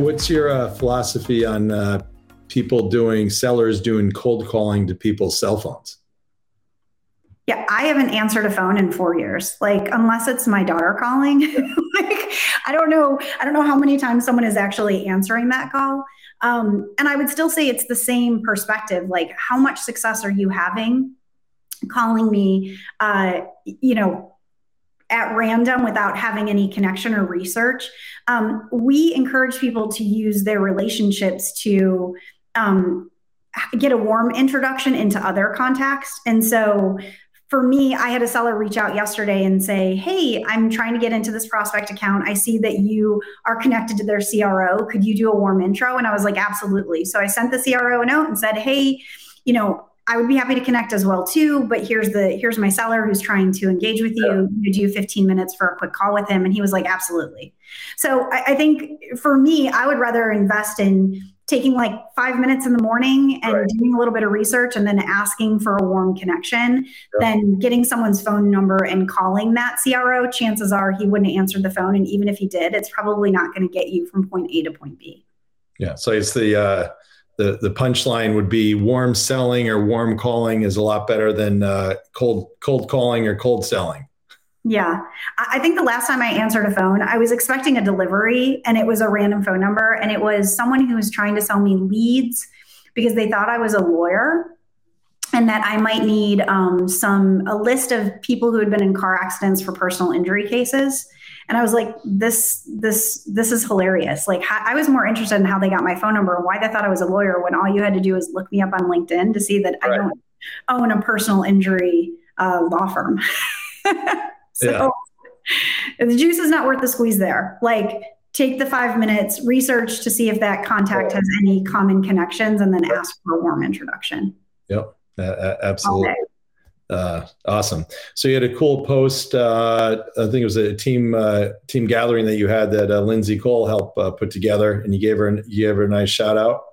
What's your uh, philosophy on uh, people doing sellers doing cold calling to people's cell phones? Yeah, I haven't answered a phone in four years. Like, unless it's my daughter calling, like I don't know. I don't know how many times someone is actually answering that call. Um, and I would still say it's the same perspective. Like, how much success are you having calling me? Uh, you know, at random without having any connection or research. Um, we encourage people to use their relationships to um, get a warm introduction into other contacts. And so for me, I had a seller reach out yesterday and say, Hey, I'm trying to get into this prospect account. I see that you are connected to their CRO. Could you do a warm intro? And I was like, Absolutely. So I sent the CRO a note and said, Hey, you know, I would be happy to connect as well too. But here's the here's my seller who's trying to engage with you. You do 15 minutes for a quick call with him, and he was like, absolutely. So I, I think for me, I would rather invest in taking like five minutes in the morning and right. doing a little bit of research and then asking for a warm connection than getting someone's phone number and calling that CRO. Chances are he wouldn't answer the phone. And even if he did, it's probably not going to get you from point A to point B. Yeah. So it's the, uh, the, the punchline would be warm selling or warm calling is a lot better than uh, cold cold calling or cold selling. Yeah. I think the last time I answered a phone, I was expecting a delivery and it was a random phone number and it was someone who was trying to sell me leads because they thought I was a lawyer and that I might need um, some a list of people who had been in car accidents for personal injury cases. And I was like, this this this is hilarious. Like I was more interested in how they got my phone number and why they thought I was a lawyer when all you had to do is look me up on LinkedIn to see that right. I don't own a personal injury uh, law firm. So yeah. the juice is not worth the squeeze there. Like take the five minutes, research to see if that contact has any common connections, and then ask for a warm introduction. Yep, uh, absolutely. Uh, awesome. So you had a cool post. Uh, I think it was a team uh, team gathering that you had that uh, Lindsay Cole helped uh, put together, and you gave her you gave her a nice shout out.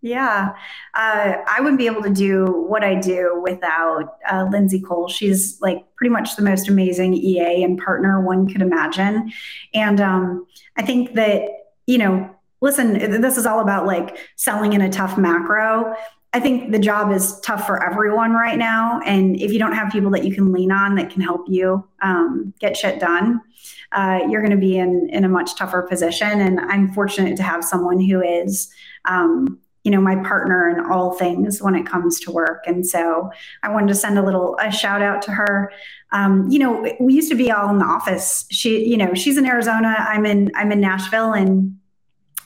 Yeah, uh, I wouldn't be able to do what I do without Lindsay Cole. She's like pretty much the most amazing EA and partner one could imagine. And um, I think that, you know, listen, this is all about like selling in a tough macro. I think the job is tough for everyone right now. And if you don't have people that you can lean on that can help you um, get shit done, uh, you're going to be in, in a much tougher position. And I'm fortunate to have someone who is um, you know my partner in all things when it comes to work. And so i wanted to send a little a shout out to her. Um, you know we used to be all in the office. She you know she's in arizona. I'm in i'm in nashville. And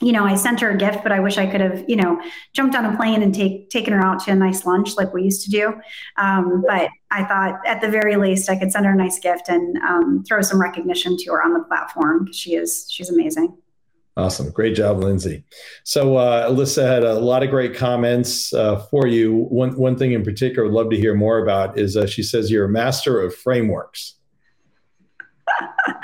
you know i sent her a gift but i wish i could have you know jumped on a plane and take taken her out to a nice lunch like we used to do um, but i thought at the very least i could send her a nice gift and um, throw some recognition to her on the platform because she is she's amazing Awesome. Great job, Lindsay. So, uh, Alyssa had a lot of great comments uh, for you. One, one thing in particular, I'd love to hear more about is uh, she says you're a master of frameworks.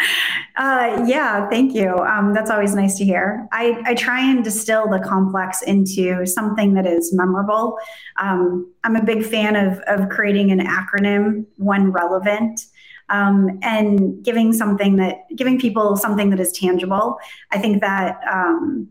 Uh, yeah, thank you. Um, that's always nice to hear. I, I, try and distill the complex into something that is memorable. Um, I'm a big fan of, of creating an acronym when relevant um, and giving something that giving people something that is tangible. I think that um,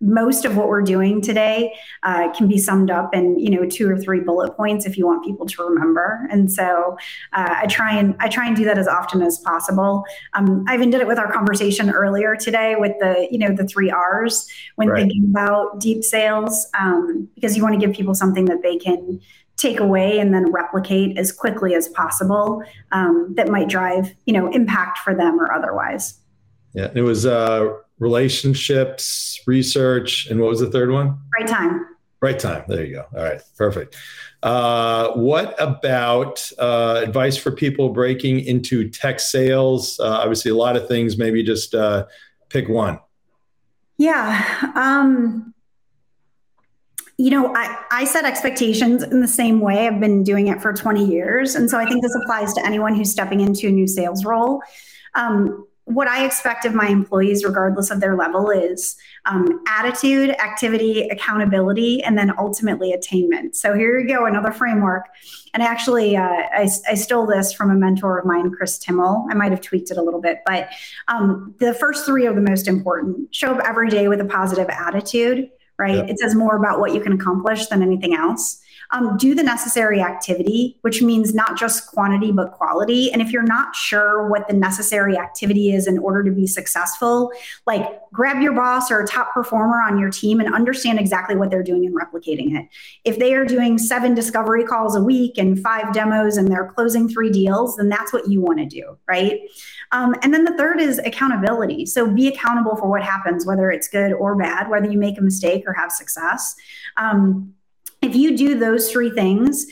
most of what we're doing today uh, can be summed up in you know two or three bullet points if you want people to remember. And so uh, i try and i try and do that as often as possible. Um, i even did it with our conversation earlier today with the you know the three r's when right. thinking about deep sales um, because you want to give people something that they can take away and then replicate as quickly as possible um, that might drive you know impact for them or otherwise. Yeah it was uh, relationships research and what was the third one? Right time. Right time. There you go. All right. Perfect. Uh, what about uh, advice for people breaking into tech sales? Uh, obviously a lot of things. Maybe just uh, pick one. Yeah. Um, you know, I, I set expectations in the same way. I've been doing it for 20 years. And so I think this applies to anyone who's stepping into a new sales role. Um, what I expect of my employees, regardless of their level, is um, attitude, activity, accountability, and then ultimately attainment. So here you go, another framework. And actually, uh, I, I, stole this from a mentor of mine, Chris Timmel. I might have tweaked it a little bit, but um, the first three are the most important. Show up every day with a positive attitude, right? Yep. It says more about what you can accomplish than anything else um, do the necessary activity, which means not just quantity, but quality. And if you're not sure what the necessary activity is in order to be successful, like grab your boss or a top performer on your team and understand exactly what they're doing and replicating it. If they are doing seven discovery calls a week and five demos and they're closing three deals, then that's what you want to do, right? Um, and then the third is accountability. So be accountable for what happens, whether it's good or bad, whether you make a mistake or have success. Um, if you do those three things,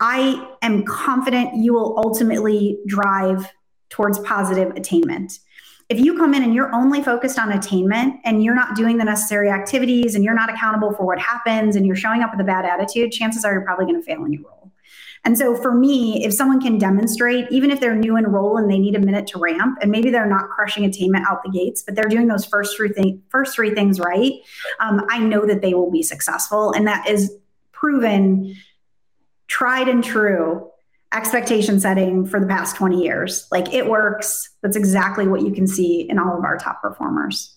I am confident you will ultimately drive towards positive attainment. If you come in and you're only focused on attainment and you're not doing the necessary activities and you're not accountable for what happens and you're showing up with a bad attitude, chances are you're probably going to fail in your role. And so for me, if someone can demonstrate, even if they're new in role and they need a minute to ramp, and maybe they're not crushing attainment out the gates, but they're doing those first three things, first three things right, um, I know that they will be successful. And that is proven tried and true expectation setting for the past 20 years. Like it works. That's exactly what you can see in all of our top performers.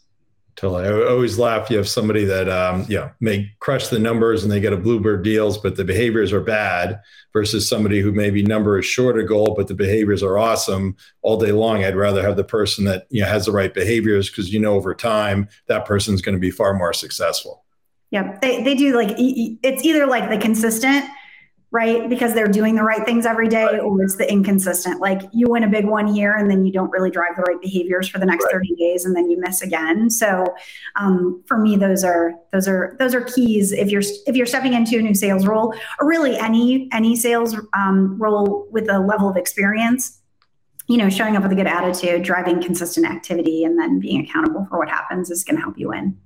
Totally. I always laugh. You have somebody that, um, you know, may crush the numbers and they get a bluebird deals, but the behaviors are bad versus somebody who maybe number is short of goal, but the behaviors are awesome all day long. I'd rather have the person that, you know, has the right behaviors because, you know, over time, that person's going to be far more successful. Yeah, they, they do like it's either like the consistent, right? Because they're doing the right things every day, right. or it's the inconsistent. Like you win a big one here and then you don't really drive the right behaviors for the next right. 30 days and then you miss again. So um, for me, those are those are those are keys if you're if you're stepping into a new sales role or really any any sales um, role with a level of experience you know, showing up with a good attitude, driving consistent activity, and then being accountable for what happens is going to help you win.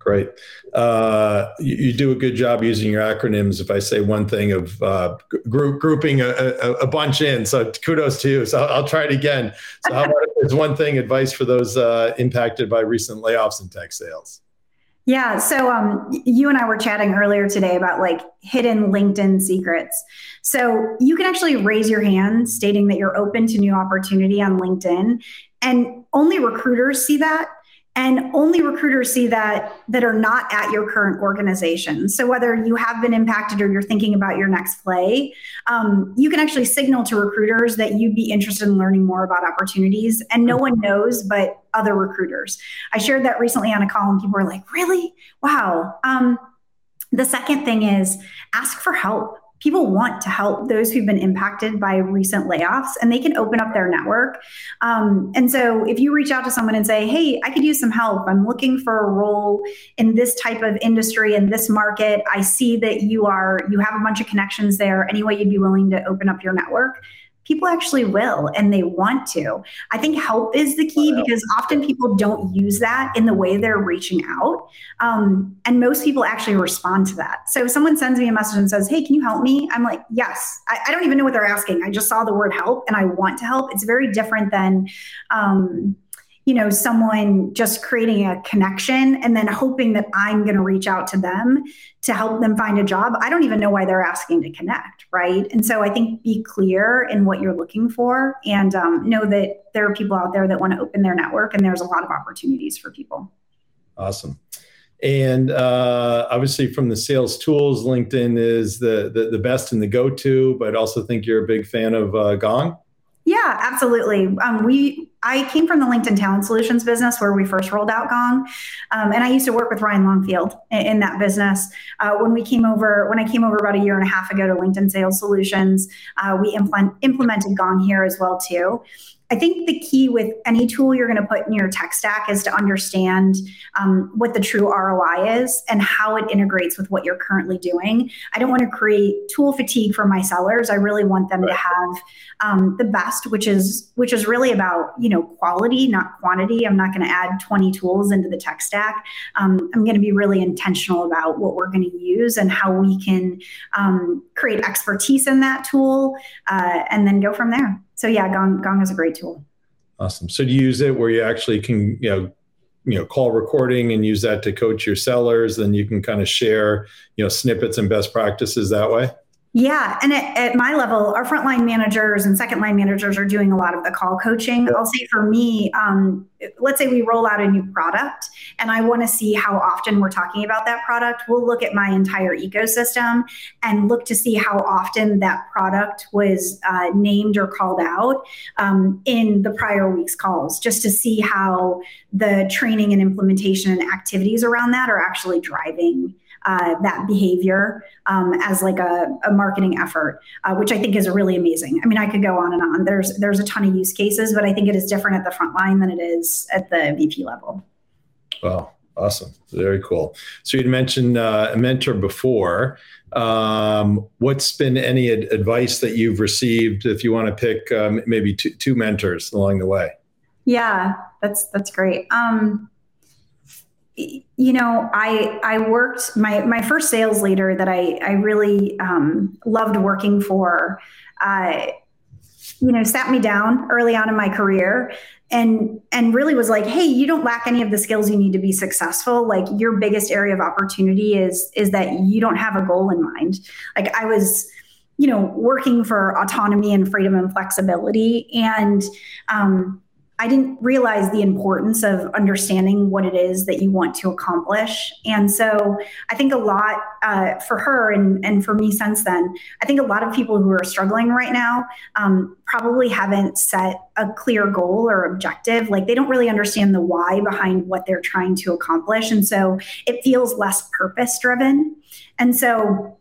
Great. Uh, you, you, do a good job using your acronyms. If I say one thing of uh, group, grouping a, a, a, bunch in, so kudos to you. So I'll, I'll try it again. So how about there's one thing advice for those uh, impacted by recent layoffs in tech sales? Yeah. So um, you and I were chatting earlier today about like hidden LinkedIn secrets. So you can actually raise your hand stating that you're open to new opportunity on LinkedIn, and only recruiters see that and only recruiters see that that are not at your current organization. So whether you have been impacted or you're thinking about your next play um, you can actually signal to recruiters that you'd be interested in learning more about opportunities. And no one knows but other recruiters. I shared that recently on a call and people were like really? Wow. Um, the second thing is ask for help people want to help those who've been impacted by recent layoffs and they can open up their network. Um, and so if you reach out to someone and say hey i could use some help. I'm looking for a role in this type of industry in this market. I see that you are you have a bunch of connections there. Any way you'd be willing to open up your network people actually will and they want to. I think help is the key because often people don't use that in the way they're reaching out. Um, and most people actually respond to that. So if someone sends me a message and says, Hey, can you help me? I'm like, Yes. I, I don't even know what they're asking. I just saw the word help and I want to help. It's very different than, um, you know someone just creating a connection and then hoping that i'm going to reach out to them to help them find a job i don't even know why they're asking to connect right? And so i think be clear in what you're looking for and um, know that there are people out there that want to open their network and there's a lot of opportunities for people. Awesome. And uh, obviously from the sales tools linkedin is the, the, the best and the go-to but I also think you're a big fan of uh, gong? Yeah, absolutely. Um, we I came from the LinkedIn Talent Solutions business where we first rolled out Gong, um, and I used to work with Ryan Longfield in, in that business. Uh, when we came over, when I came over about a year and a half ago to LinkedIn Sales Solutions, uh, we implement, implemented Gong here as well too. I think the key with any tool you're going to put in your tech stack is to understand um, what the true ROI is and how it integrates with what you're currently doing. I don't want to create tool fatigue for my sellers. I really want them right. to have um, the best, which is which is really about you know quality, not quantity. I'm not going to add 20 tools into the tech stack. Um, I'm going to be really intentional about what we're going to use and how we can um, create expertise in that tool, uh, and then go from there so yeah, Gong Gong is a great tool. Awesome. So do you use it where you actually can, you know, you know, call recording and use that to coach your sellers? Then you can kind of share, you know, snippets and best practices that way. Yeah. And at, at, my level, our frontline managers and second line managers are doing a lot of the call coaching. I'll say for me, um, let's say we roll out a new product and I want to see how often we're talking about that product. We'll look at my entire ecosystem and look to see how often that product was uh, named or called out um, in the prior week's calls, just to see how the training and implementation and activities around that are actually driving uh, that behavior um, as like a, a marketing effort, uh, which I think is really amazing. I mean, I could go on and on. There's there's a ton of use cases, but I think it is different at the front line than it is at the VP level. Wow, awesome, very cool. So you'd mentioned uh, a mentor before. Um, what's been any ad- advice that you've received if you want to pick um, maybe two, two mentors along the way? Yeah, that's that's great. Um, you know, I I worked my my first sales leader that I I really um, loved working for. Uh, you know, sat me down early on in my career and and really was like, "Hey, you don't lack any of the skills you need to be successful. Like your biggest area of opportunity is is that you don't have a goal in mind." Like I was you know working for autonomy and freedom and flexibility and um, I didn't realize the importance of understanding what it is that you want to accomplish. And so I think a lot uh, for her and, and for me since then, I think a lot of people who are struggling right now um, probably haven't set a clear goal or objective. Like they don't really understand the why behind what they're trying to accomplish. And so it feels less purpose driven. And so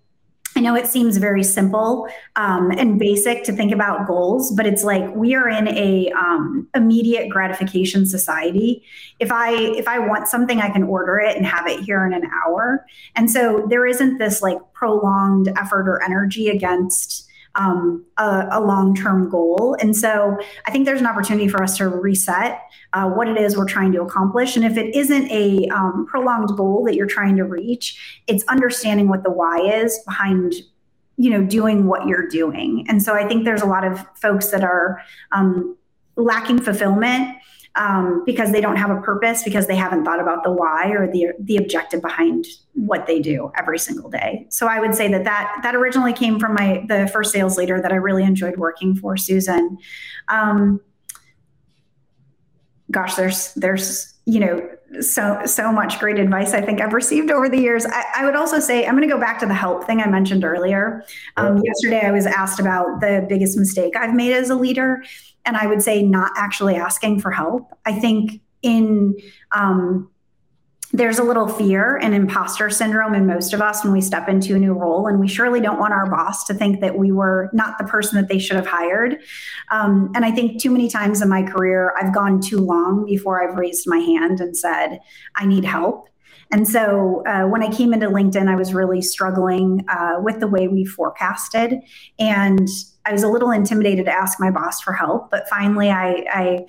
I know it seems very simple um, and basic to think about goals, but it's like we are in a um, immediate gratification society. If I if I want something, I can order it and have it here in an hour. And so there isn't this like prolonged effort or energy against um, a, a long term goal. And so I think there's an opportunity for us to reset uh, what it is we're trying to accomplish. And if it isn't a um, prolonged goal that you're trying to reach, it's understanding what the why is behind you know doing what you're doing and so i think there's a lot of folks that are um, lacking fulfillment um, because they don't have a purpose because they haven't thought about the why or the the objective behind what they do every single day. So I would say that that that originally came from my the first sales leader that I really enjoyed working for, Susan. Um, gosh, there's there's you know so so much great advice I think I've received over the years. I, I would also say I'm going to go back to the help thing I mentioned earlier. Um, yesterday, I was asked about the biggest mistake I've made as a leader, and I would say not actually asking for help. I think in um, there's a little fear and imposter syndrome in most of us when we step into a new role and we surely don't want our boss to think that we were not the person that they should have hired um, and i think too many times in my career i've gone too long before i've raised my hand and said i need help and so uh, when I came into LinkedIn, I was really struggling uh, with the way we forecasted. And I was a little intimidated to ask my boss for help. But finally, I, I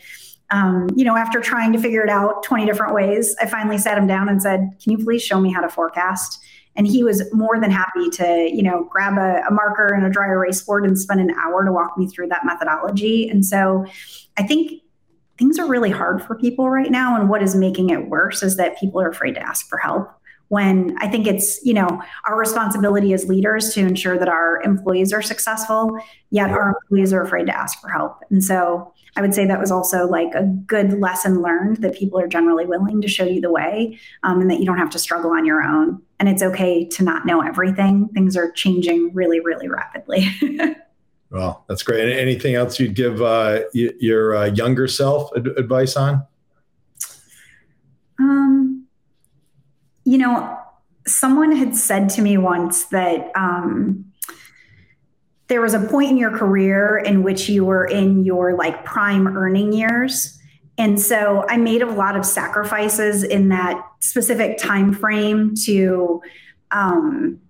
um, you know, after trying to figure it out 20 different ways, I finally sat him down and said, Can you please show me how to forecast? And he was more than happy to, you know, grab a, a marker and a dry erase board and spend an hour to walk me through that methodology. And so I think things are really hard for people right now. And what is making it worse is that people are afraid to ask for help when I think it's, you know, our responsibility as leaders to ensure that our employees are successful, yet our employees are afraid to ask for help. And so I would say that was also like a good lesson learned that people are generally willing to show you the way um, and that you don't have to struggle on your own. And it's okay to not know everything. Things are changing really, really rapidly. well, that's great. Anything else you'd give uh, your uh, younger self ad- advice on? Um, you know, someone had said to me once that um, there was a point in your career in which you were in your like prime earning years. And so i made a lot of sacrifices in that specific time frame to um,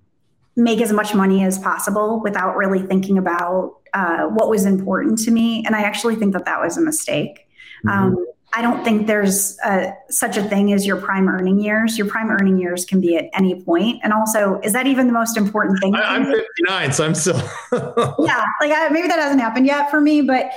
make as much money as possible without really thinking about uh, what was important to me. And i actually think that that was a mistake. Mm-hmm. um, I don't think there's a, such a thing as your prime earning years. Your prime earning years can be at any point. And also, is that even the most important thing? I, am 59, so I'm still. yeah, like I, maybe that hasn't happened yet for me, but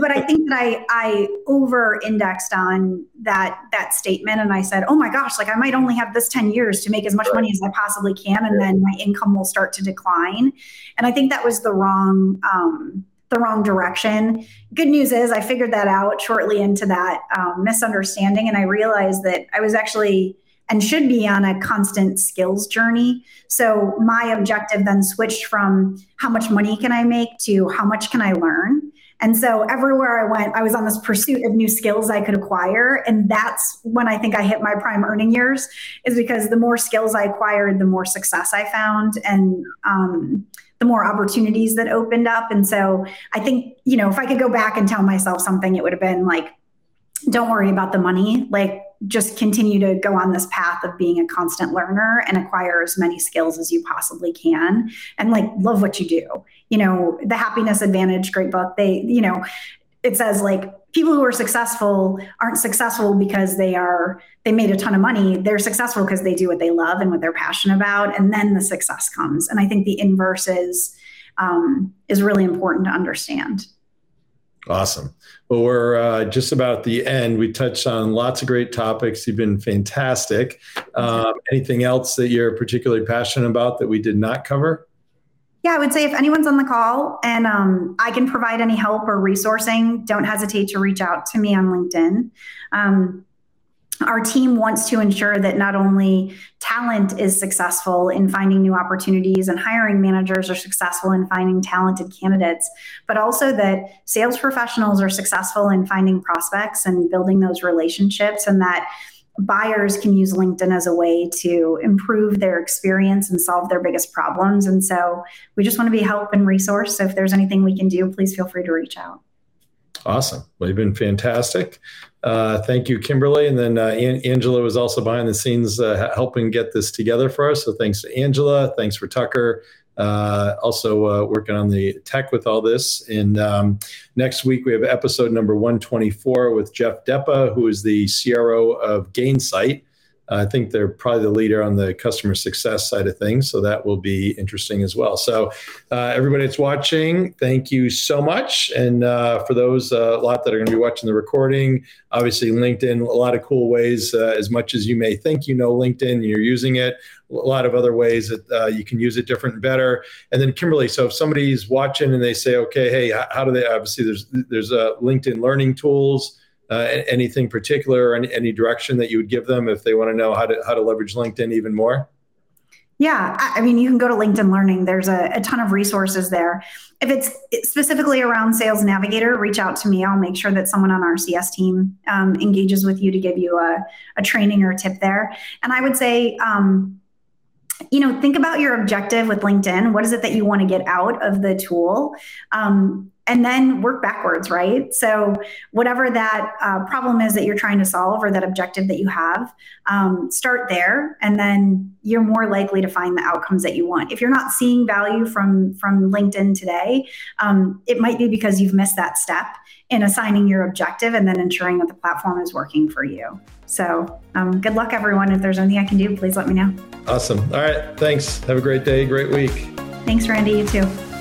but I think that I I over indexed on that that statement and I said, oh my gosh, like I might only have this 10 years to make as much money as I possibly can, and then my income will start to decline. And I think that was the wrong um, the wrong direction. Good news is I figured that out shortly into that um, misunderstanding, and I realized that I was actually and should be on a constant skills journey. So my objective then switched from how much money can I make to how much can I learn. And so everywhere I went, I was on this pursuit of new skills I could acquire. And that's when I think I hit my prime earning years, is because the more skills I acquired, the more success I found and um, the more opportunities that opened up. And so I think, you know, if I could go back and tell myself something, it would have been like, don't worry about the money. Like, just continue to go on this path of being a constant learner and acquire as many skills as you possibly can and like love what you do you know the happiness advantage great book they you know it says like people who are successful aren't successful because they are they made a ton of money they're successful because they do what they love and what they're passionate about and then the success comes and i think the inverse is um, is really important to understand Awesome. Well, we're uh, just about the end. We touched on lots of great topics. You've been fantastic. Um, anything else that you're particularly passionate about that we did not cover? Yeah, I would say if anyone's on the call and um, I can provide any help or resourcing, don't hesitate to reach out to me on LinkedIn. Um, our team wants to ensure that not only talent is successful in finding new opportunities and hiring managers are successful in finding talented candidates, but also that sales professionals are successful in finding prospects and building those relationships, and that buyers can use LinkedIn as a way to improve their experience and solve their biggest problems. And so we just want to be help and resource. So if there's anything we can do, please feel free to reach out. Awesome. Well, you've been fantastic. Uh, thank you, Kimberly. And then uh, An- Angela was also behind the scenes uh, helping get this together for us. So thanks to Angela. Thanks for Tucker. Uh, also uh, working on the tech with all this. And um, next week we have episode number 124 with Jeff Deppa, who is the CRO of Gainsight. I think they're probably the leader on the customer success side of things. So that will be interesting as well. So, uh, everybody that's watching, thank you so much. And uh, for those, uh, a lot that are going to be watching the recording, obviously, LinkedIn, a lot of cool ways, uh, as much as you may think you know LinkedIn and you're using it, a lot of other ways that uh, you can use it different and better. And then, Kimberly, so if somebody's watching and they say, okay, hey, how do they, obviously, there's, there's uh, LinkedIn learning tools uh, anything particular or any, any direction that you would give them if they want to know how to how to leverage LinkedIn even more? Yeah, I mean, you can go to LinkedIn Learning. There's a, a, ton of resources there. If it's specifically around Sales Navigator, reach out to me. I'll make sure that someone on our CS team um, engages with you to give you a, a, training or a tip there. And I would say, um, you know, think about your objective with LinkedIn. What is it that you want to get out of the tool? Um, and then work backwards, right? So, whatever that uh, problem is that you're trying to solve or that objective that you have, um, start there, and then you're more likely to find the outcomes that you want. If you're not seeing value from from LinkedIn today, um, it might be because you've missed that step in assigning your objective and then ensuring that the platform is working for you. So, um, good luck, everyone. If there's anything I can do, please let me know. Awesome. All right. Thanks. Have a great day. Great week. Thanks, Randy. You too.